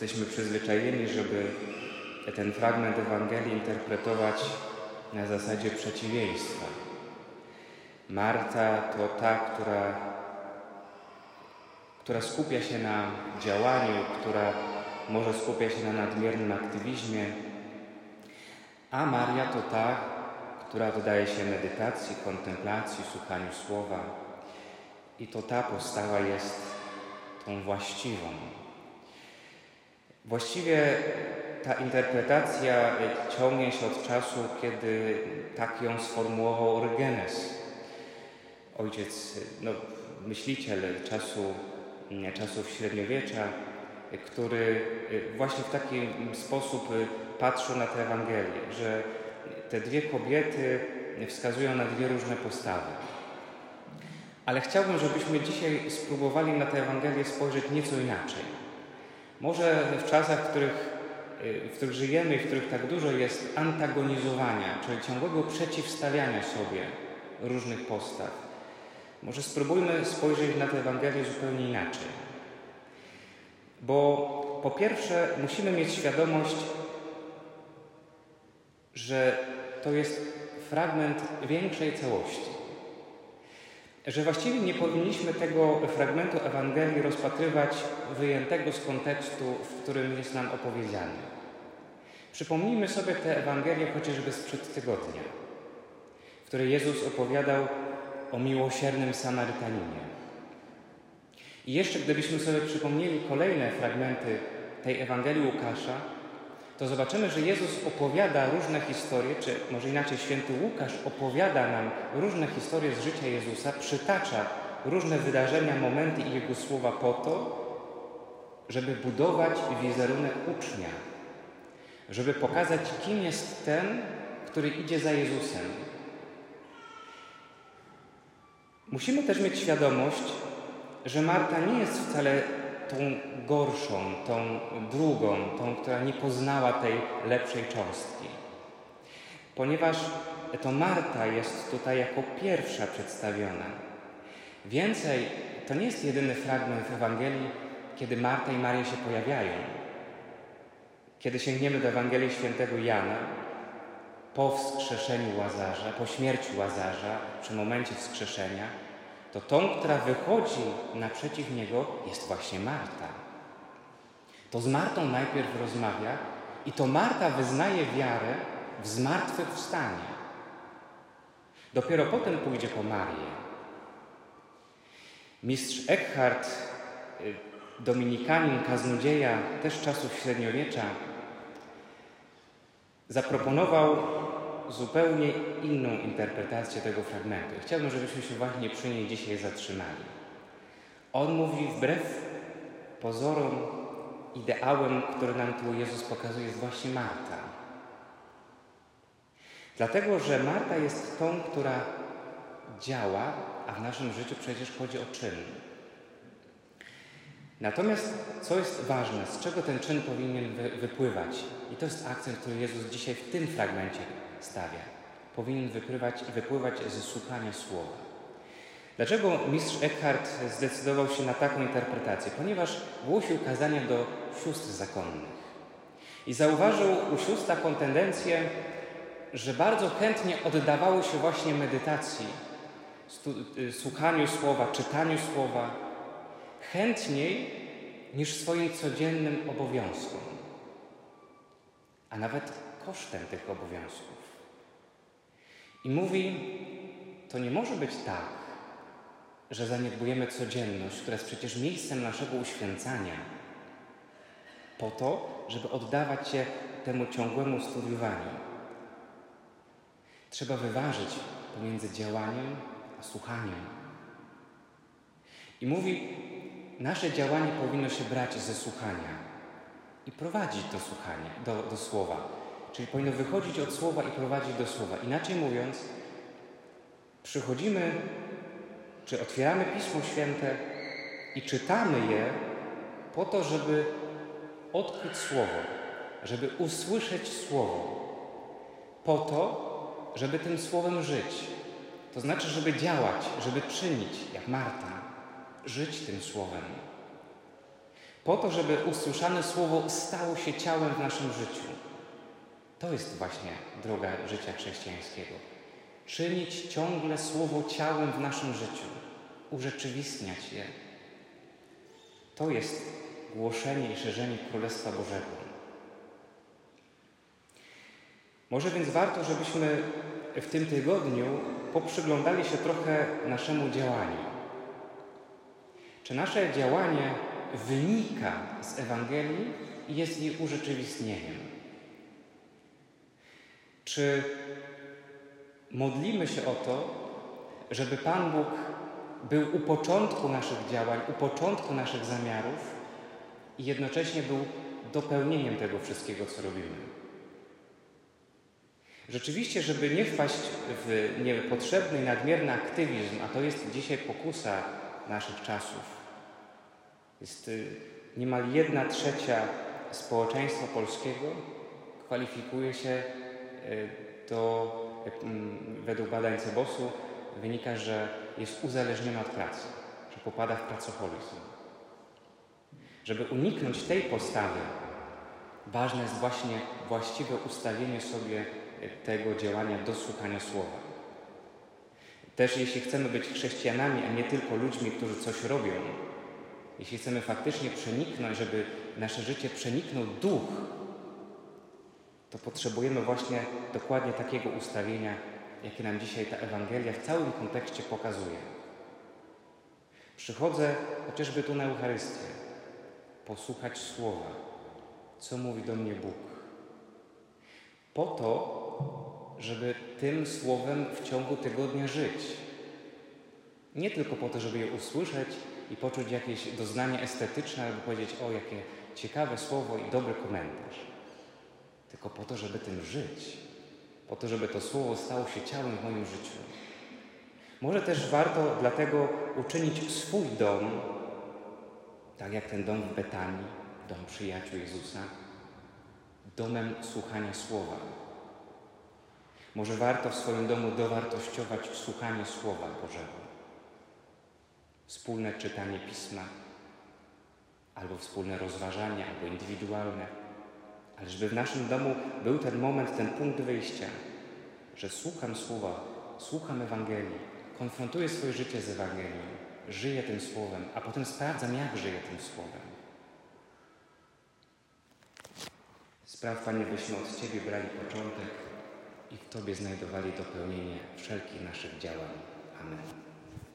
Jesteśmy przyzwyczajeni, żeby ten fragment Ewangelii interpretować na zasadzie przeciwieństwa. Marta to ta, która, która skupia się na działaniu, która może skupia się na nadmiernym aktywizmie, a Maria to ta, która oddaje się medytacji, kontemplacji, słuchaniu słowa. I to ta postawa jest tą właściwą. Właściwie ta interpretacja ciągnie się od czasu, kiedy tak ją sformułował Orygenes, ojciec, no, myśliciel czasu, czasów średniowiecza, który właśnie w taki sposób patrzył na tę Ewangelię, że te dwie kobiety wskazują na dwie różne postawy. Ale chciałbym, żebyśmy dzisiaj spróbowali na tę Ewangelię spojrzeć nieco inaczej. Może w czasach, w których, w których żyjemy i w których tak dużo jest antagonizowania, czyli ciągłego przeciwstawiania sobie różnych postaw, może spróbujmy spojrzeć na tę Ewangelię zupełnie inaczej. Bo po pierwsze musimy mieć świadomość, że to jest fragment większej całości. Że właściwie nie powinniśmy tego fragmentu Ewangelii rozpatrywać wyjętego z kontekstu, w którym jest nam opowiedziany. Przypomnijmy sobie tę Ewangelię chociażby sprzed tygodnia, w której Jezus opowiadał o miłosiernym Samarytaninie. I jeszcze gdybyśmy sobie przypomnieli kolejne fragmenty tej Ewangelii Łukasza, to zobaczymy, że Jezus opowiada różne historie, czy może inaczej święty Łukasz opowiada nam różne historie z życia Jezusa, przytacza różne wydarzenia, momenty i Jego słowa po to, żeby budować wizerunek ucznia, żeby pokazać, kim jest ten, który idzie za Jezusem. Musimy też mieć świadomość, że Marta nie jest wcale tą gorszą, tą drugą, tą, która nie poznała tej lepszej cząstki. Ponieważ to Marta jest tutaj jako pierwsza przedstawiona. Więcej, to nie jest jedyny fragment w Ewangelii, kiedy Marta i Maria się pojawiają. Kiedy sięgniemy do Ewangelii świętego Jana, po wskrzeszeniu Łazarza, po śmierci Łazarza, przy momencie wskrzeszenia, to tą, która wychodzi naprzeciw niego, jest właśnie Marta. To z Martą najpierw rozmawia i to Marta wyznaje wiarę w zmartwychwstanie. Dopiero potem pójdzie po Marię. Mistrz Eckhart, y, dominikanin, kaznodzieja, też czasów średniowiecza, zaproponował zupełnie inną interpretację tego fragmentu. Chciałbym, żebyśmy się właśnie przy niej dzisiaj zatrzymali. On mówi wbrew pozorom, ideałem, który nam tu Jezus pokazuje, jest właśnie Marta. Dlatego, że Marta jest tą, która działa, a w naszym życiu przecież chodzi o czyn. Natomiast co jest ważne, z czego ten czyn powinien wypływać? I to jest akcent, który Jezus dzisiaj w tym fragmencie stawia. Powinien wypływać, wypływać ze słuchania słowa. Dlaczego mistrz Eckhart zdecydował się na taką interpretację? Ponieważ głosił kazania do sióstr zakonnych. I zauważył u sióstr taką tendencję, że bardzo chętnie oddawały się właśnie medytacji, y, słuchaniu słowa, czytaniu słowa, chętniej niż swoim codziennym obowiązkom, a nawet kosztem tych obowiązków. I mówi, to nie może być tak, że zaniedbujemy codzienność, która jest przecież miejscem naszego uświęcania, po to, żeby oddawać się temu ciągłemu studiowaniu. Trzeba wyważyć pomiędzy działaniem a słuchaniem. I mówi, nasze działanie powinno się brać ze słuchania i prowadzić do słuchania, do, do słowa. Czyli powinno wychodzić od słowa i prowadzić do słowa. Inaczej mówiąc, przychodzimy, czy otwieramy Pismo Święte i czytamy je po to, żeby odkryć Słowo, żeby usłyszeć Słowo, po to, żeby tym Słowem żyć. To znaczy, żeby działać, żeby czynić, jak Marta, żyć tym Słowem. Po to, żeby usłyszane słowo stało się ciałem w naszym życiu. To jest właśnie droga życia chrześcijańskiego. Czynić ciągle słowo ciałem w naszym życiu, urzeczywistniać je. To jest głoszenie i szerzenie Królestwa Bożego. Może więc warto, żebyśmy w tym tygodniu poprzyglądali się trochę naszemu działaniu. Czy nasze działanie wynika z Ewangelii i jest jej urzeczywistnieniem? Czy modlimy się o to, żeby Pan Bóg był u początku naszych działań, u początku naszych zamiarów i jednocześnie był dopełnieniem tego wszystkiego, co robimy? Rzeczywiście, żeby nie wpaść w niepotrzebny i nadmierny aktywizm, a to jest dzisiaj pokusa naszych czasów, jest y, niemal jedna trzecia społeczeństwa polskiego kwalifikuje się y, do, mm, według badań Cebosu, wynika, że jest uzależniona od pracy, że popada w pracoholizm. Żeby uniknąć tej postawy, ważne jest właśnie właściwe ustawienie sobie tego działania do słuchania słowa. Też jeśli chcemy być chrześcijanami, a nie tylko ludźmi, którzy coś robią, jeśli chcemy faktycznie przeniknąć, żeby nasze życie przeniknął duch, to potrzebujemy właśnie dokładnie takiego ustawienia, jakie nam dzisiaj ta Ewangelia w całym kontekście pokazuje. Przychodzę chociażby tu na Eucharystię, posłuchać Słowa, co mówi do mnie Bóg. Po to, żeby tym słowem w ciągu tygodnia żyć. Nie tylko po to, żeby je usłyszeć i poczuć jakieś doznanie estetyczne, albo powiedzieć, o jakie ciekawe słowo i dobry komentarz. Tylko po to, żeby tym żyć. Po to, żeby to słowo stało się ciałem w moim życiu. Może też warto dlatego uczynić swój dom, tak jak ten dom w Betanii, dom przyjaciół Jezusa, domem słuchania słowa może warto w swoim domu dowartościować słuchanie Słowa Bożego. Wspólne czytanie Pisma, albo wspólne rozważanie, albo indywidualne. Ale żeby w naszym domu był ten moment, ten punkt wyjścia, że słucham Słowa, słucham Ewangelii, konfrontuję swoje życie z Ewangelią, żyję tym Słowem, a potem sprawdzam, jak żyję tym Słowem. Spraw, Panie, byśmy od Ciebie brali początek i w Tobie znajdowali dopełnienie wszelkich naszych działań. Amen.